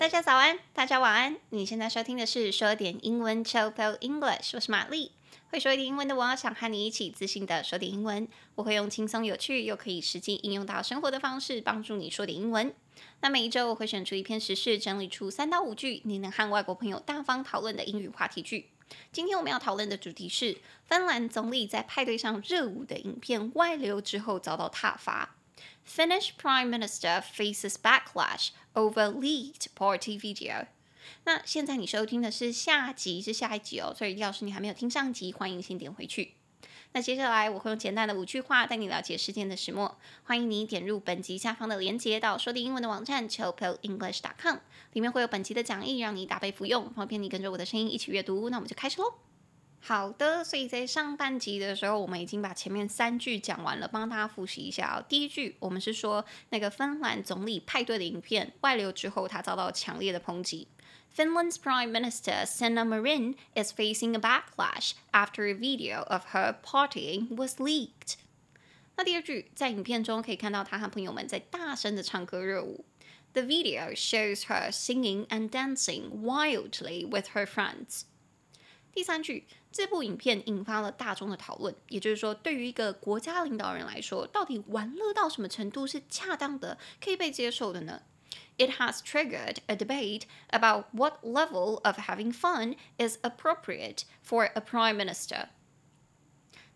大家早安，大家晚安。你现在收听的是说点英文 Chill English，我是玛丽。会说一点英文的我，想和你一起自信的说点英文。我会用轻松有趣又可以实际应用到生活的方式，帮助你说点英文。那每一周我会选出一篇时事，整理出三到五句你能和外国朋友大方讨论的英语话题句。今天我们要讨论的主题是芬兰总理在派对上热舞的影片外流之后遭到挞伐。Finnish Prime Minister faces backlash over leaked party video。那现在你收听的是下集，是下一集哦，所以要是你还没有听上集，欢迎先点回去。那接下来我会用简单的五句话带你了解事件的始末。欢迎你点入本集下方的链接到说的英文的网站 chillpillenglish.com，里面会有本集的讲义，让你打背服用，方便你跟着我的声音一起阅读。那我们就开始喽。好的，所以在上半集的时候，我们已经把前面三句讲完了，帮大家复习一下哦。第一句，我们是说那个芬兰总理派对的影片外流之后，他遭到强烈的抨击。Finland's Prime Minister Sanna Marin is facing a backlash after a video of her partying was leaked。那第二句，在影片中可以看到他和朋友们在大声的唱歌热舞。The video shows her singing and dancing wildly with her friends。第三句，这部影片引发了大众的讨论，也就是说，对于一个国家领导人来说，到底玩乐到什么程度是恰当的，可以被接受的呢？It has triggered a debate about what level of having fun is appropriate for a prime minister。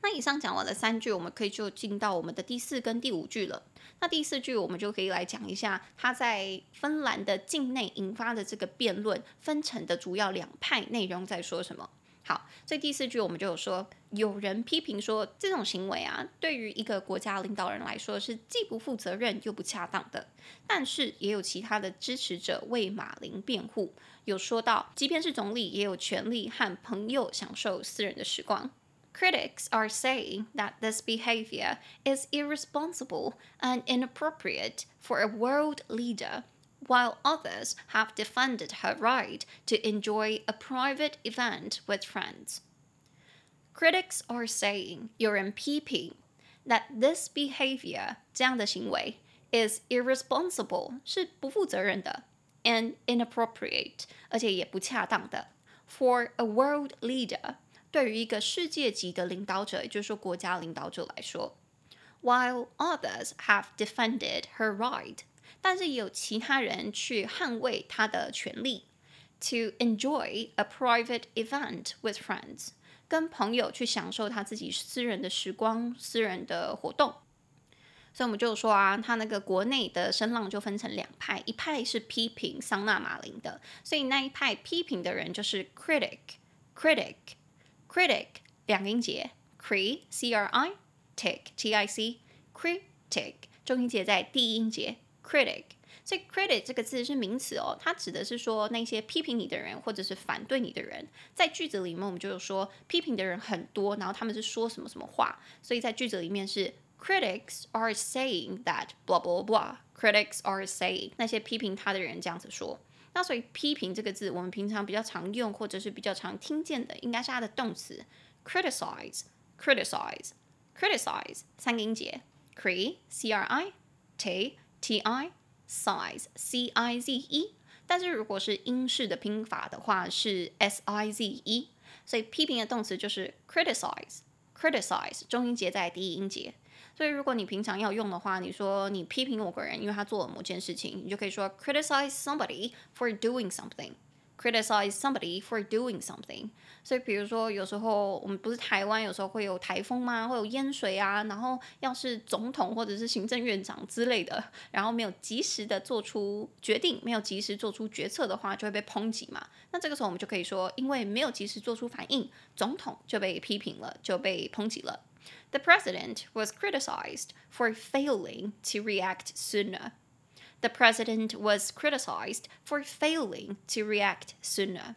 那以上讲完了三句，我们可以就进到我们的第四跟第五句了。那第四句我们就可以来讲一下，他在芬兰的境内引发的这个辩论分成的主要两派内容在说什么。好，所以第四句我们就有说，有人批评说这种行为啊，对于一个国家领导人来说是既不负责任又不恰当的。但是也有其他的支持者为马林辩护，有说到，即便是总理也有权利和朋友享受私人的时光。Critics are saying that this behavior is irresponsible and inappropriate for a world leader. While others have defended her right to enjoy a private event with friends, critics are saying 有人批评 that this behavior 这样的行为 is irresponsible 是不负责任的 and inappropriate 而且也不恰当的 for a world leader 对于一个世界级的领导者，也就是说国家领导者来说，while others have defended her right 但是有其他人去捍卫他的权利，to enjoy a private event with friends，跟朋友去享受他自己私人的时光、私人的活动。所以我们就说啊，他那个国内的声浪就分成两派，一派是批评桑纳马林的，所以那一派批评的人就是 critic，critic，critic，两音节，cri c r i tic t i c critic，中音节在第一音节。critic，所以 critic 这个字是名词哦，它指的是说那些批评你的人或者是反对你的人。在句子里面，我们就有说批评的人很多，然后他们是说什么什么话，所以在句子里面是 critics are saying that blah blah blah。critics are saying 那些批评他的人这样子说。那所以批评这个字，我们平常比较常用或者是比较常听见的，应该是它的动词 criticize，criticize，criticize 三个音节，cri c r i t T I size C I Z E，但是如果是英式的拼法的话是 S I Z E，所以批评的动词就是 criticize，criticize，中音节在第一音节。所以如果你平常要用的话，你说你批评某个人，因为他做了某件事情，你就可以说 criticize somebody for doing something。Criticize somebody for doing something，所以比如说有时候我们不是台湾有时候会有台风吗？会有淹水啊，然后要是总统或者是行政院长之类的，然后没有及时的做出决定，没有及时做出决策的话，就会被抨击嘛。那这个时候我们就可以说，因为没有及时做出反应，总统就被批评了，就被抨击了。The president was criticized for failing to react sooner. The president was criticized for failing to react sooner.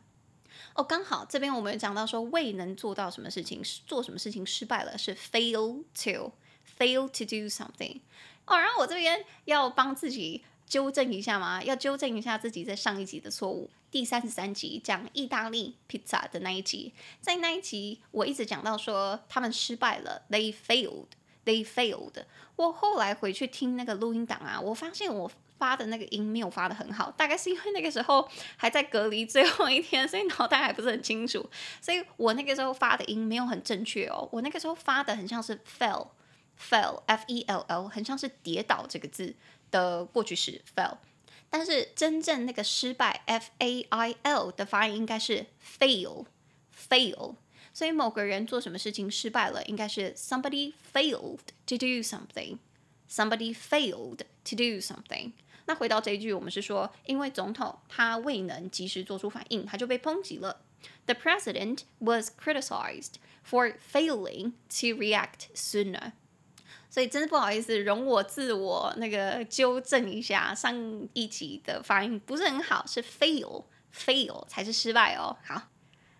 哦，刚好这边我们讲到说未能做到什么事情，做什么事情失败了，是 fail to fail to do something。哦，然后我这边要帮自己纠正一下嘛，要纠正一下自己在上一集的错误。第三十三集讲意大利披萨的那一集，在那一集我一直讲到说他们失败了，they failed，they failed。我后来回去听那个录音档啊，我发现我。发的那个音没有发得很好，大概是因为那个时候还在隔离最后一天，所以脑袋还不是很清楚，所以我那个时候发的音没有很正确哦。我那个时候发的很像是 fell，fell，f e l l，很像是跌倒这个字的过去式 fell，但是真正那个失败 f a i l 的发音应该是 fail，fail。所以某个人做什么事情失败了，应该是 somebody failed to do something。Somebody failed to do something。那回到这一句，我们是说，因为总统他未能及时做出反应，他就被抨击了。The president was criticized for failing to react sooner。所以真的不好意思，容我自我那个纠正一下，上一集的发音不是很好，是 fail，fail 才是失败哦。好。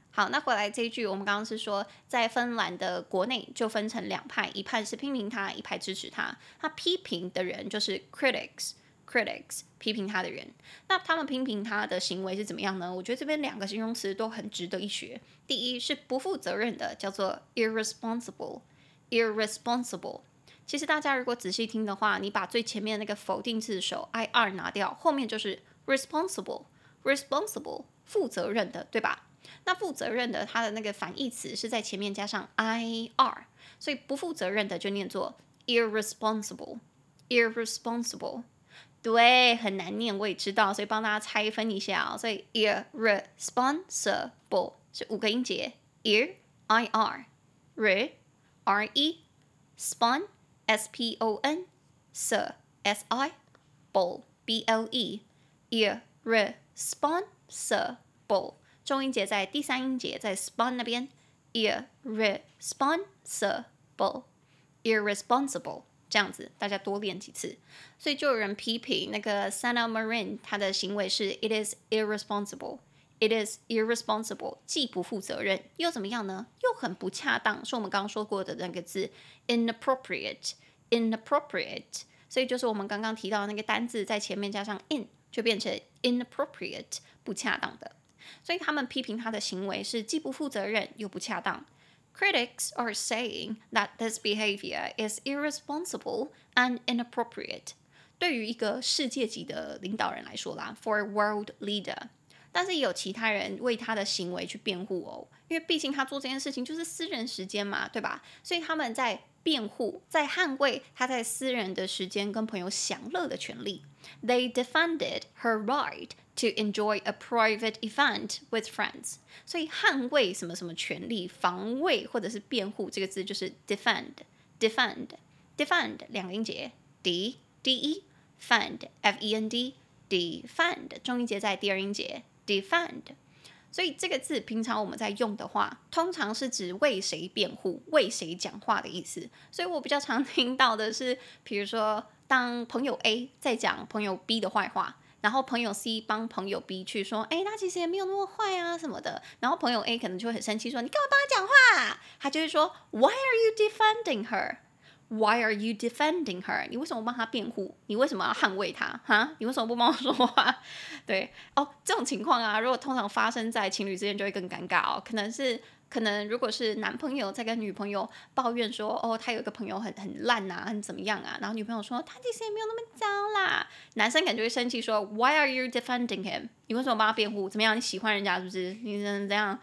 好，那回来这一句，我们刚刚是说，在芬兰的国内就分成两派，一派是批评他，一派支持他。他批评的人就是 critics critics 批评他的人。那他们批评他的行为是怎么样呢？我觉得这边两个形容词都很值得一学。第一是不负责任的，叫做 irresponsible，irresponsible。其实大家如果仔细听的话，你把最前面那个否定字首 ir 拿掉，后面就是 responsible，responsible 负责任的，对吧？那负责任的，它的那个反义词是在前面加上 ir，所以不负责任的就念作 irresponsible，irresponsible，对，很难念，我也知道，所以帮大家拆分一下哦。所以 irresponsible 是五个音节，ir i r re r e spon s p o n s s i bol b l e irresponsible。重音节在第三音节，在 spon 那边，irresponsible，irresponsible 这样子，大家多练几次。所以就有人批评那个 Sanna Marin，他的行为是 it is irresponsible，it is irresponsible，既不负责任又怎么样呢？又很不恰当，是我们刚刚说过的那个字 inappropriate，inappropriate。所以就是我们刚刚提到的那个单字在前面加上 in，就变成 inappropriate，不恰当的。所以他们批评他的行为是既不负责任又不恰当。Critics are saying that this behavior is irresponsible and inappropriate。对于一个世界级的领导人来说啦，for a world leader，但是也有其他人为他的行为去辩护哦，因为毕竟他做这件事情就是私人时间嘛，对吧？所以他们在辩护，在捍卫他在私人的时间跟朋友享乐的权利。They defended her right to enjoy a private event with friends，所以捍卫什么什么权利，防卫或者是辩护这个字就是 defend，defend，defend 两个音节，d d e，fend f e n d，defend 重音节在第二音节，defend，所以这个字平常我们在用的话，通常是指为谁辩护、为谁讲话的意思。所以我比较常听到的是，比如说当朋友 A 在讲朋友 B 的坏话。然后朋友 C 帮朋友 B 去说，哎，他其实也没有那么坏啊什么的。然后朋友 A 可能就会很生气，说，你干嘛帮他讲话？他就会说，Why are you defending her? Why are you defending her? 你为什么帮他辩护？你为什么要捍卫他？哈？你为什么不帮我说话？对，哦，这种情况啊，如果通常发生在情侣之间，就会更尴尬哦，可能是。可能如果是男朋友在跟女朋友抱怨说，哦，他有一个朋友很很烂啊，很怎么样啊，然后女朋友说他其实也没有那么糟啦，男生感觉会生气说，Why are you defending him？你为什么帮他辩护？怎么样？你喜欢人家是不是？你怎样？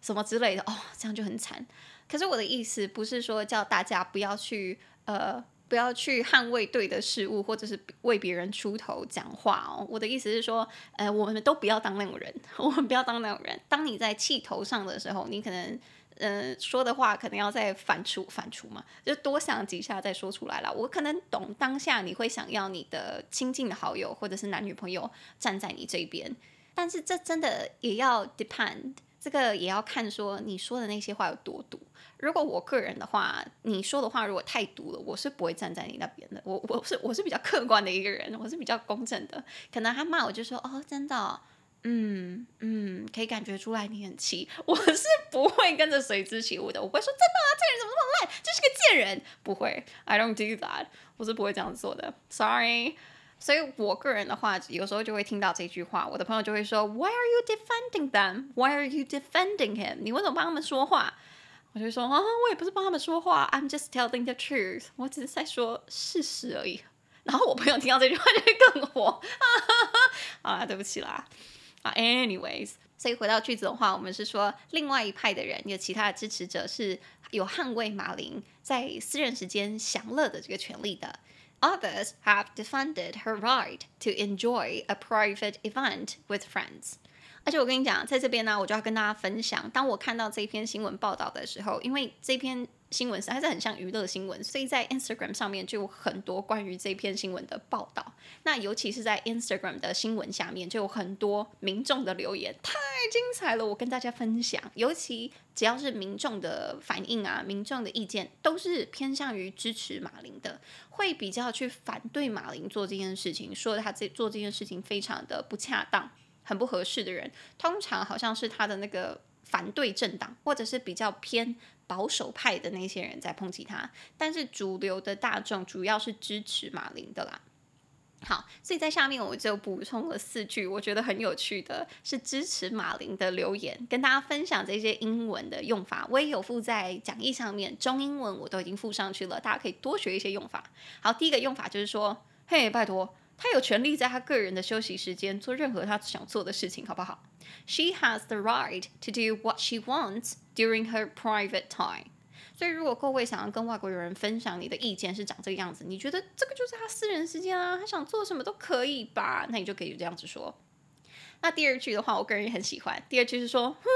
什么之类的？哦，这样就很惨。可是我的意思不是说叫大家不要去呃。不要去捍卫对的事物，或者是为别人出头讲话哦。我的意思是说，呃，我们都不要当那种人，我们不要当那种人。当你在气头上的时候，你可能，呃，说的话可能要再反刍反刍嘛，就多想几下再说出来了。我可能懂当下你会想要你的亲近的好友或者是男女朋友站在你这边，但是这真的也要 depend。这个也要看说你说的那些话有多毒。如果我个人的话，你说的话如果太毒了，我是不会站在你那边的。我我是我是比较客观的一个人，我是比较公正的。可能他骂我就说哦，真的，嗯嗯，可以感觉出来你很气。我是不会跟着随之起舞的。我会说真的啊，这个人怎么那么烂，就是个贱人。不会，I don't do that，我是不会这样做的。Sorry。所以我个人的话，有时候就会听到这句话，我的朋友就会说：“Why are you defending them? Why are you defending him？你为什么帮他们说话？”我就说：“啊，我也不是帮他们说话，I'm just telling the truth，我只是在说事实而已。然后我朋友听到这句话就会更火。好啦，对不起啦。啊，anyways，所以回到句子的话，我们是说另外一派的人有其他的支持者是有捍卫马林在私人时间享乐的这个权利的。Others have defended her right to enjoy a private event with friends. 而且我跟你讲，在这边呢，我就要跟大家分享，当我看到这篇新闻报道的时候，因为这篇新闻实在是很像娱乐新闻，所以在 Instagram 上面就有很多关于这篇新闻的报道。那尤其是在 Instagram 的新闻下面，就有很多民众的留言，太精彩了，我跟大家分享。尤其只要是民众的反应啊，民众的意见都是偏向于支持马林的，会比较去反对马林做这件事情，说他这做这件事情非常的不恰当。很不合适的人，通常好像是他的那个反对政党，或者是比较偏保守派的那些人在抨击他。但是主流的大众主要是支持马林的啦。好，所以在下面我就补充了四句，我觉得很有趣的是支持马林的留言，跟大家分享这些英文的用法。我也有附在讲义上面，中英文我都已经附上去了，大家可以多学一些用法。好，第一个用法就是说，嘿，拜托。他有权利在他个人的休息时间做任何他想做的事情，好不好？She has the right to do what she wants during her private time。所以，如果各位想要跟外国友人分享你的意见是长这个样子，你觉得这个就是他私人时间啊，他想做什么都可以吧？那你就可以这样子说。那第二句的话，我个人也很喜欢。第二句是说，哼，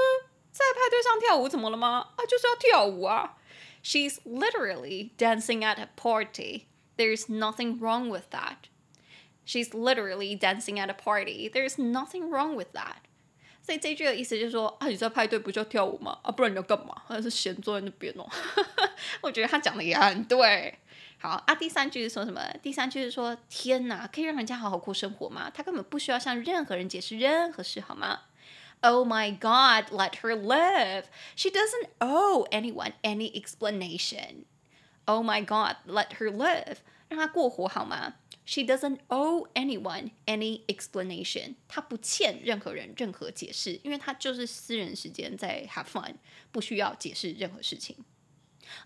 在派对上跳舞怎么了吗？啊，就是要跳舞啊。She's literally dancing at a party. There's nothing wrong with that. She's literally dancing at a party. There's nothing wrong with that. 所以这句的意思就是说，啊，你在派对不就要跳舞吗？啊，不然你要干嘛？还是闲坐在那边哦？我觉得他讲的也很对。好啊，第三句是说什么？第三句是说，天哪，可以让人家好好过生活吗？他根本不需要向任何人解释任何事，好吗？Oh my God, let her live. She doesn't owe anyone any explanation. Oh my God, let her live. 让她过活好吗 ？She doesn't owe anyone any explanation. 她不欠任何人任何解释，因为她就是私人时间在 have fun，不需要解释任何事情。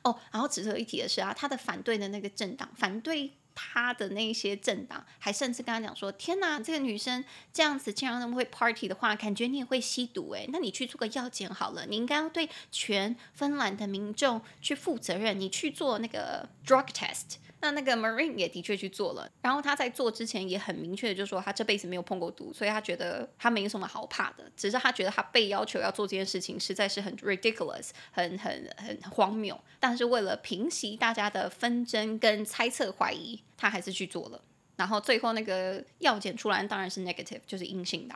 哦，然后值得一提的是啊，她的反对的那个政党，反对他的那些政党，还甚至跟他讲说：“天哪，这个女生这样子竟然那么会 party 的话，感觉你也会吸毒诶，那你去做个药检好了，你应该要对全芬兰的民众去负责任，你去做那个 drug test。”那那个 Marine 也的确去做了，然后他在做之前也很明确的就说他这辈子没有碰过毒，所以他觉得他没什么好怕的，只是他觉得他被要求要做这件事情实在是很 ridiculous，很很很荒谬。但是为了平息大家的纷争跟猜测怀疑，他还是去做了。然后最后那个药检出来当然是 negative，就是阴性的。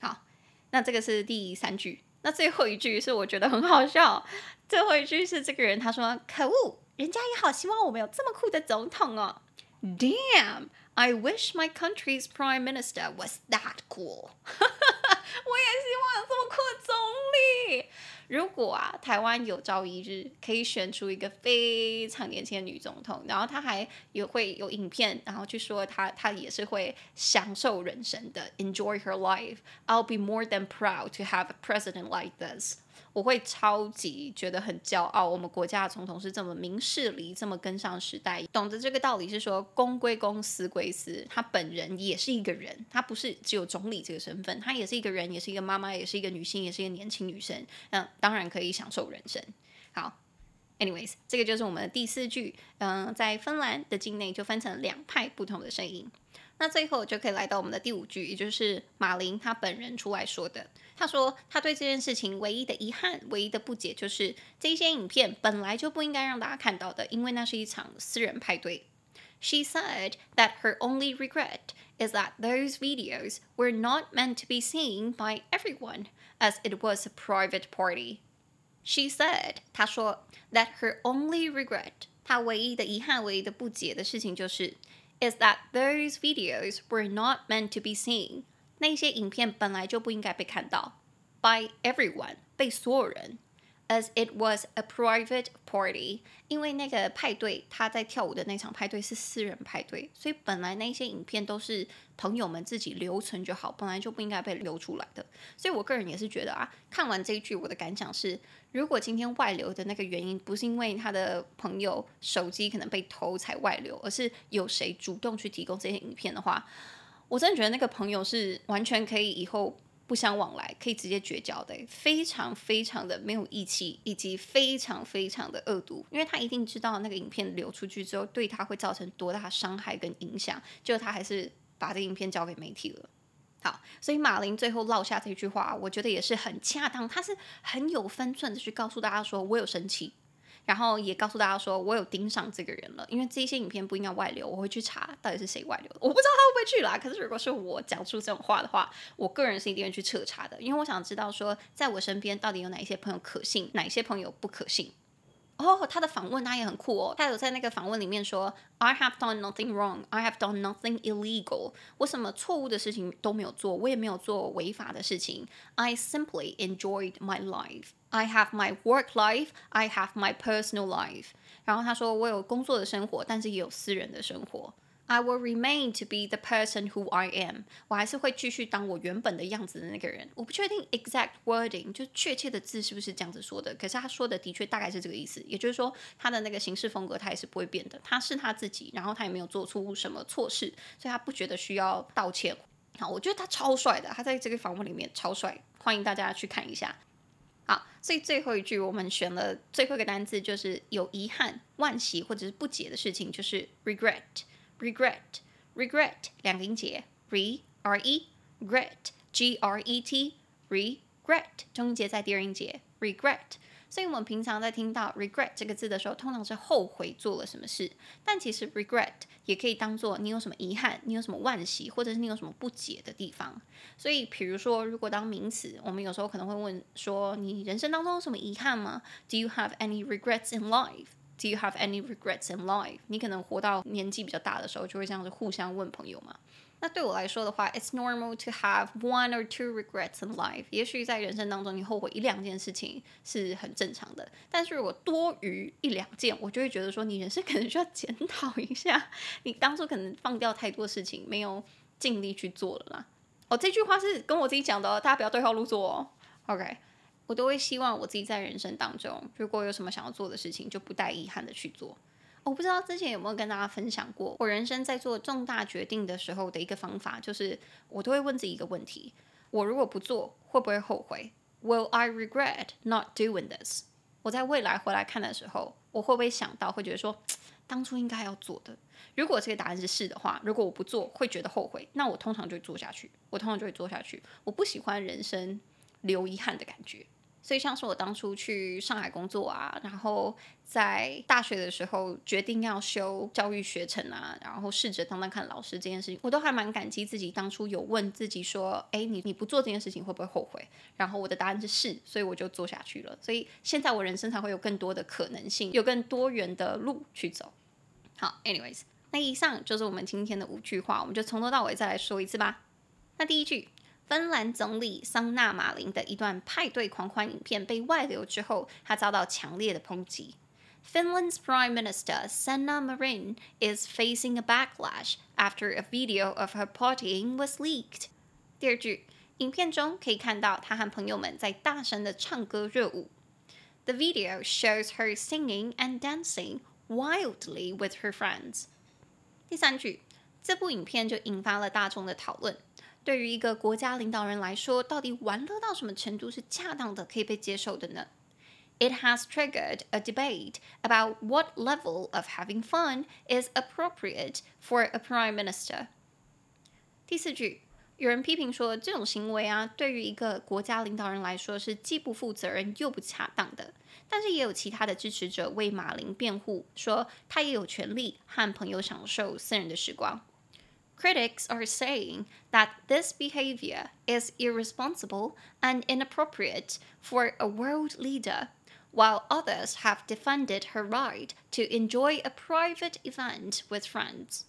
好，那这个是第三句。那最后一句是我觉得很好笑，最后一句是这个人他说可恶。人家也好希望我们有这么酷的总统哦。Damn, I wish my country's prime minister was that cool. 我也希望有这么酷的总理。如果啊，台湾有朝一日可以选出一个非常年轻的女总统，然后她还有会有影片，然后去说她她也是会享受人生的，enjoy her life. I'll be more than proud to have a president like this. 我会超级觉得很骄傲，我们国家的总统是这么明事理，这么跟上时代，懂得这个道理是说公归公，私归私。他本人也是一个人，他不是只有总理这个身份，他也是一个人，也是一个妈妈，也是一个女性，也是一个年轻女生。那当然可以享受人生。好，anyways，这个就是我们的第四句。嗯，在芬兰的境内就分成两派不同的声音。那最后就可以来到我们的第五句，也就是马林他本人出来说的。他说他对这件事情唯一的遗憾、唯一的不解，就是这些影片本来就不应该让大家看到的，因为那是一场私人派对。She said that her only regret is that those videos were not meant to be seen by everyone, as it was a private party. She said，他说，that her only regret，他唯一的遗憾、唯一的不解的事情就是。Is that those videos were not meant to be seen？那些影片本来就不应该被看到，by everyone，被所有人 As it was a private party。因为那个派对，他在跳舞的那场派对是私人派对，所以本来那些影片都是朋友们自己留存就好，本来就不应该被流出来的。所以我个人也是觉得啊，看完这一句，我的感想是，如果今天外流的那个原因不是因为他的朋友手机可能被偷才外流，而是有谁主动去提供这些影片的话，我真的觉得那个朋友是完全可以以后。不相往来，可以直接绝交的，非常非常的没有义气，以及非常非常的恶毒，因为他一定知道那个影片流出去之后，对他会造成多大伤害跟影响，就他还是把这影片交给媒体了。好，所以马林最后落下这句话，我觉得也是很恰当，他是很有分寸的去告诉大家说，我有生气。然后也告诉大家说，我有盯上这个人了，因为这些影片不应该外流，我会去查到底是谁外流的。我不知道他会不会去啦，可是如果是我讲出这种话的话，我个人是一定会去彻查的，因为我想知道说，在我身边到底有哪一些朋友可信，哪一些朋友不可信。哦，他的访问他也很酷哦，他有在那个访问里面说，I have done nothing wrong, I have done nothing illegal，我什么错误的事情都没有做，我也没有做违法的事情，I simply enjoyed my life, I have my work life, I have my personal life。然后他说，我有工作的生活，但是也有私人的生活。I will remain to be the person who I am。我还是会继续当我原本的样子的那个人。我不确定 exact wording，就确切的字是不是这样子说的。可是他说的的确大概是这个意思。也就是说，他的那个行事风格他也是不会变的。他是他自己，然后他也没有做出什么错事，所以他不觉得需要道歉。好，我觉得他超帅的，他在这个访问里面超帅，欢迎大家去看一下。好，所以最后一句我们选了最后一个单字，就是有遗憾、惋惜或者是不解的事情，就是 regret。Regret regret 两个音节，re r e gret g r e t regret 中音节在第二音节 regret，所以我们平常在听到 regret 这个字的时候，通常是后悔做了什么事，但其实 regret 也可以当做你有什么遗憾，你有什么惋惜，或者是你有什么不解的地方。所以，比如说，如果当名词，我们有时候可能会问说，你人生当中有什么遗憾吗？Do you have any regrets in life？Do you have any regrets in life？你可能活到年纪比较大的时候，就会这样子互相问朋友嘛。那对我来说的话，It's normal to have one or two regrets in life。也许在人生当中，你后悔一两件事情是很正常的。但是如果多于一两件，我就会觉得说，你人生可能需要检讨一下，你当初可能放掉太多事情，没有尽力去做了啦。哦，这句话是跟我自己讲的哦，大家不要对号入座哦。OK。我都会希望我自己在人生当中，如果有什么想要做的事情，就不带遗憾的去做。我不知道之前有没有跟大家分享过，我人生在做重大决定的时候的一个方法，就是我都会问自己一个问题：我如果不做，会不会后悔？Will I regret not doing this？我在未来回来看的时候，我会不会想到，会觉得说，当初应该要做的？如果这个答案是是的话，如果我不做，会觉得后悔，那我通常就会做下去。我通常就会做下去。我不喜欢人生留遗憾的感觉。所以，像是我当初去上海工作啊，然后在大学的时候决定要修教育学程啊，然后试着当当看老师这件事情，我都还蛮感激自己当初有问自己说：“哎，你你不做这件事情会不会后悔？”然后我的答案是是，所以我就做下去了。所以现在我人生才会有更多的可能性，有更多元的路去走。好，anyways，那以上就是我们今天的五句话，我们就从头到尾再来说一次吧。那第一句。芬兰总理桑纳马林的一段派对狂欢影片被外流之后，他遭到强烈的抨击。Finland's Prime Minister Sanna Marin is facing a backlash after a video of her partying was leaked。第二句，影片中可以看到他和朋友们在大声的唱歌热舞。The video shows her singing and dancing wildly with her friends。第三句，这部影片就引发了大众的讨论。 对于一个国家领导人来说，到底玩乐到什么程度是恰当的，可以被接受的呢？It has triggered a debate about what level of having fun is appropriate for a prime minister。第四句，有人批评说，这种行为啊，对于一个国家领导人来说是既不负责任又不恰当的。但是也有其他的支持者为马林辩护，说他也有权利和朋友享受私人的时光。Critics are saying that this behavior is irresponsible and inappropriate for a world leader, while others have defended her right to enjoy a private event with friends.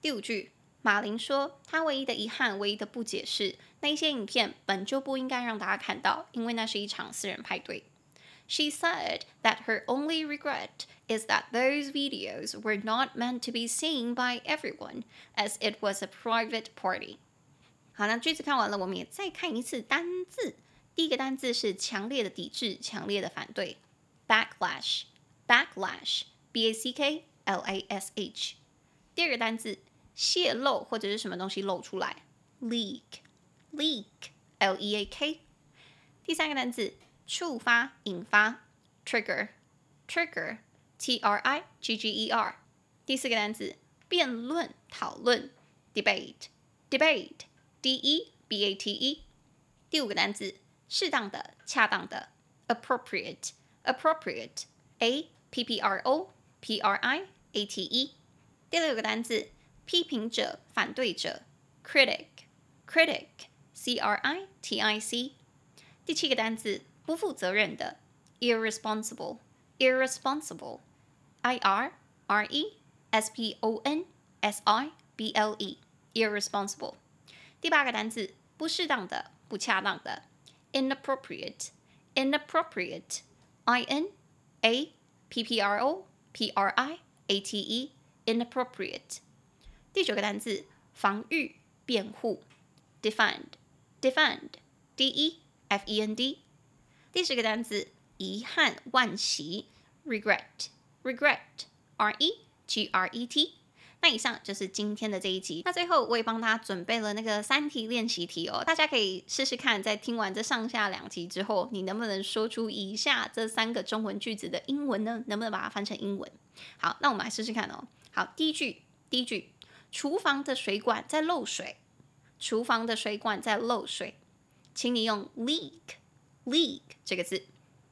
第五句，马林说，他唯一的遗憾、唯一的不解是，那些影片本就不应该让大家看到，因为那是一场私人派对。 She said that her only regret is that those videos were not meant to be seen by everyone, as it was a private party. 好，那句子看完了，我们也再看一次单字。第一个单字是强烈的抵制、强烈的反对，backlash，backlash，b a c k l a s h。第二个单字泄露或者是什么东西露出来，leak，leak，l e a k。第三个单字 触发、引发，trigger，trigger，t r i g g e r。第四个单词辩论、讨论，debate，debate，d e b a t e。第五个单词适当的、恰当的，appropriate，appropriate，a p p r o p r i a t e。第六个单词批评者、反对者，critic，critic，c r i t i c。第七个单词不负责任的，irresponsible，irresponsible，i r r e s p o n s i b l e，irresponsible。第八个单字不适当的、不恰当的，inappropriate，inappropriate，i n a p p r o p r i a t e，inappropriate。第九个单字防御、辩护，defend，defend，d e f e n d。 第十个单词，遗憾、惋惜，regret，regret，r e g r e t。那以上就是今天的这一集。那最后我也帮大家准备了那个三题练习题哦，大家可以试试看，在听完这上下两集之后，你能不能说出以下这三个中文句子的英文呢？能不能把它翻成英文？好，那我们来试试看哦。好，第一句，第一句，厨房的水管在漏水，厨房的水管在漏水，请你用 leak。League 这个字，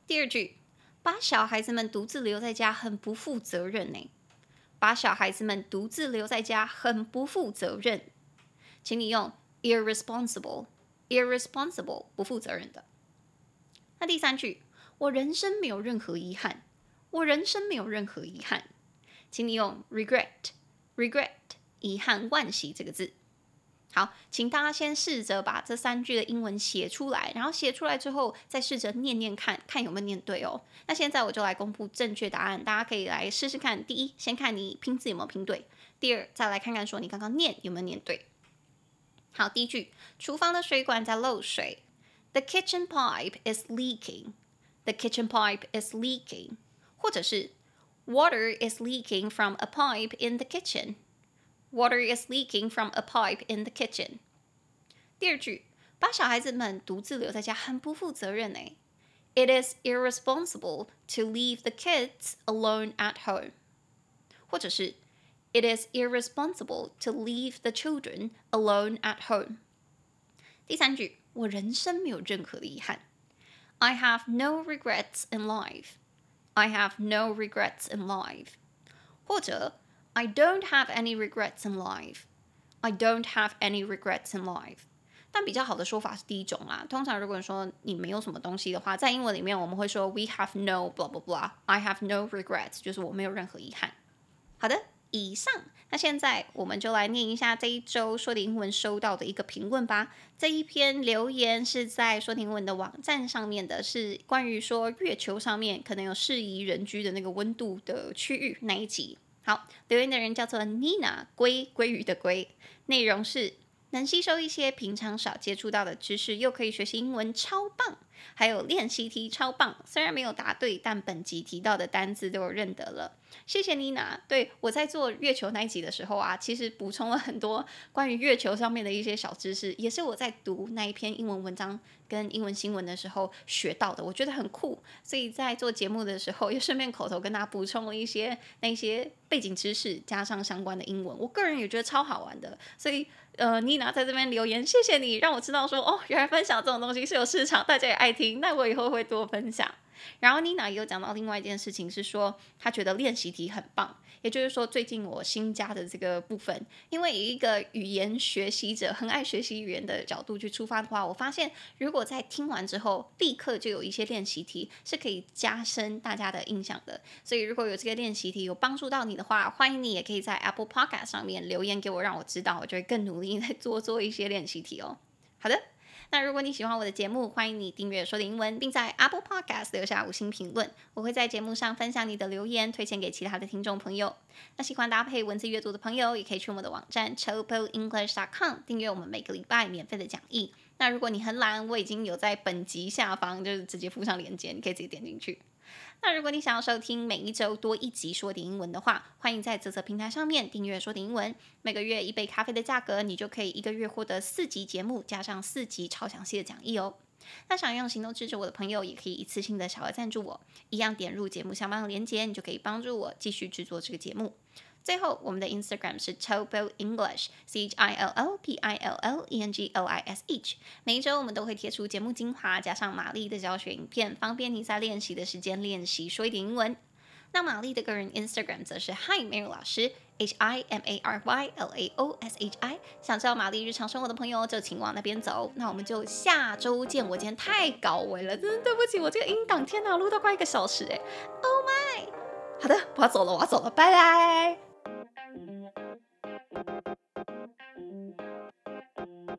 第二句，把小孩子们独自留在家很不负责任呢。把小孩子们独自留在家很不负责任，请你用 irresponsible，irresponsible 不负责任的。那第三句，我人生没有任何遗憾，我人生没有任何遗憾，请你用 regret，regret 遗憾万喜这个字。好，请大家先试着把这三句的英文写出来，然后写出来之后再试着念念看，看有没有念对哦。那现在我就来公布正确答案，大家可以来试试看。第一，先看你拼字有没有拼对；第二，再来看看说你刚刚念有没有念对。好，第一句，厨房的水管在漏水，The kitchen pipe is leaking. The kitchen pipe is leaking，或者是 Water is leaking from a pipe in the kitchen. Water is leaking from a pipe in the kitchen。第二句，把小孩子们独自留在家很不负责任呢。It is irresponsible to leave the kids alone at home。或者是，It is irresponsible to leave the children alone at home。第三句，我人生没有任何的遗憾。I have no regrets in life。I have no regrets in life。或者 ，I don't have any regrets in life. I don't have any regrets in life. 但比较好的说法是第一种啦。通常如果说你没有什么东西的话，在英文里面我们会说 We have no blah blah blah. I have no regrets，就是我没有任何遗憾。好的，以上。那现在我们就来念一下这一周说的英文收到的一个评论吧。这一篇留言是在说英文的网站上面的，是关于说月球上面可能有适宜人居的那个温度的区域那一集。好，留言的人叫做 Nina，龟鲑鱼的鲑，内容是能吸收一些平常少接触到的知识，又可以学习英文，超棒。还有练习题超棒，虽然没有答对，但本集提到的单字都有认得了。谢谢妮娜。对，我在做月球那一集的时候啊，其实补充了很多关于月球上面的一些小知识，也是我在读那一篇英文文章跟英文新闻的时候学到的，我觉得很酷。所以在做节目的时候，也顺便口头跟大家补充了一些那些背景知识，加上相关的英文，我个人也觉得超好玩的。所以。呃，妮娜在这边留言，谢谢你让我知道说，哦，原来分享这种东西是有市场，大家也爱听，那我以后会多分享。然后妮娜也有讲到另外一件事情，是说她觉得练习题很棒。也就是说，最近我新加的这个部分，因为以一个语言学习者很爱学习语言的角度去出发的话，我发现如果在听完之后立刻就有一些练习题，是可以加深大家的印象的。所以如果有这个练习题有帮助到你的话，欢迎你也可以在 Apple Podcast 上面留言给我，让我知道，我就会更努力再多 做一些练习题哦。好的。那如果你喜欢我的节目，欢迎你订阅说的英文，并在 Apple Podcast 留下五星评论。我会在节目上分享你的留言，推荐给其他的听众朋友。那喜欢搭配文字阅读的朋友，也可以去我们的网站 chopoenglish.com 订阅我们每个礼拜免费的讲义。那如果你很懒，我已经有在本集下方就是直接附上链接，你可以直接点进去。那如果你想要收听每一周多一集说点英文的话，欢迎在泽泽平台上面订阅说点英文。每个月一杯咖啡的价格，你就可以一个月获得四集节目加上四集超详细的讲义哦。那想用行动支持我的朋友，也可以一次性的小额赞助我，一样点入节目下方的链接，你就可以帮助我继续制作这个节目。最后，我们的 Instagram 是 Chopo English，C H I L L P I L L E N G L I S H。每一周我们都会贴出节目精华，加上玛丽的教学影片，方便你在练习的时间练习说一点英文。那玛丽的个人 Instagram 则是 Hi Mary 老师，H I M A R Y L A O S H I。想知道玛丽日常生活的朋友，就请往那边走。那我们就下周见。我今天太高维了，真的对不起，我这个音档天哪，录到快一个小时哎，Oh my！好的，我要走了，我要走了，拜拜。thank you